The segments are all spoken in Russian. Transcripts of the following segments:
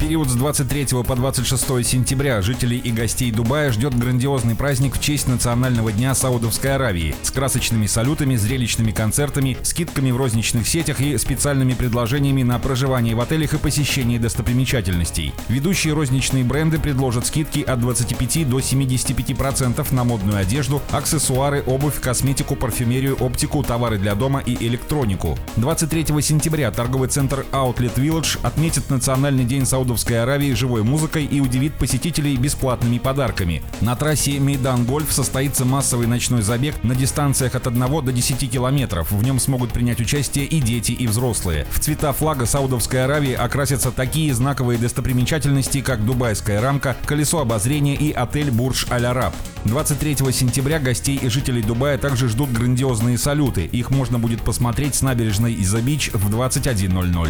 Период с 23 по 26 сентября жителей и гостей Дубая ждет грандиозный праздник в честь Национального дня Саудовской Аравии с красочными салютами, зрелищными концертами, скидками в розничных сетях и специальными предложениями на проживание в отелях и посещение достопримечательностей. Ведущие розничные бренды предложат скидки от 25 до 75% на модную одежду, аксессуары, обувь, косметику, парфюмерию, оптику, товары для дома и электронику. 23 сентября торговый центр Outlet Village отметит Национальный день Саудовской Саудовской Аравии живой музыкой и удивит посетителей бесплатными подарками. На трассе Мейдан Гольф состоится массовый ночной забег на дистанциях от 1 до 10 километров. В нем смогут принять участие и дети, и взрослые. В цвета флага Саудовской Аравии окрасятся такие знаковые достопримечательности, как Дубайская рамка, колесо обозрения и отель Бурж Аль-Араб. 23 сентября гостей и жителей Дубая также ждут грандиозные салюты. Их можно будет посмотреть с набережной Иза-Бич в 21.00.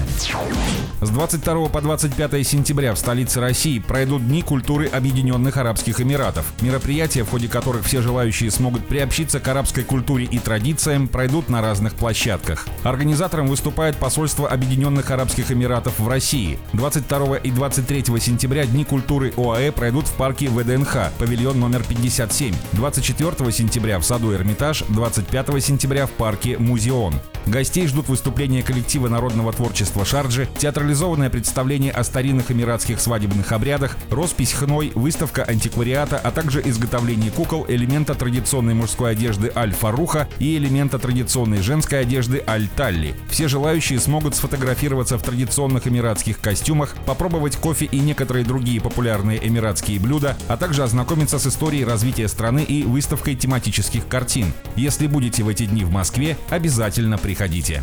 С 22 по 25 сентября в столице России пройдут Дни культуры Объединенных Арабских Эмиратов. Мероприятия, в ходе которых все желающие смогут приобщиться к арабской культуре и традициям, пройдут на разных площадках. Организатором выступает посольство Объединенных Арабских Эмиратов в России. 22 и 23 сентября Дни культуры ОАЭ пройдут в парке ВДНХ, павильон номер 57. 24 сентября в саду Эрмитаж, 25 сентября в парке Музеон. Гостей ждут выступления коллектива народного творчества Шарджи, театрализованное представление о старинных эмиратских свадебных обрядах, роспись хной, выставка антиквариата, а также изготовление кукол, элемента традиционной мужской одежды Аль-Фаруха и элемента традиционной женской одежды Аль-Талли. Все желающие смогут сфотографироваться в традиционных эмиратских костюмах, попробовать кофе и некоторые другие популярные эмиратские блюда, а также ознакомиться с историей развития страны и выставкой тематических картин. Если будете в эти дни в Москве, обязательно приходите.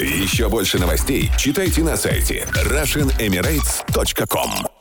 Еще больше новостей читайте на сайте RussianEmirates.com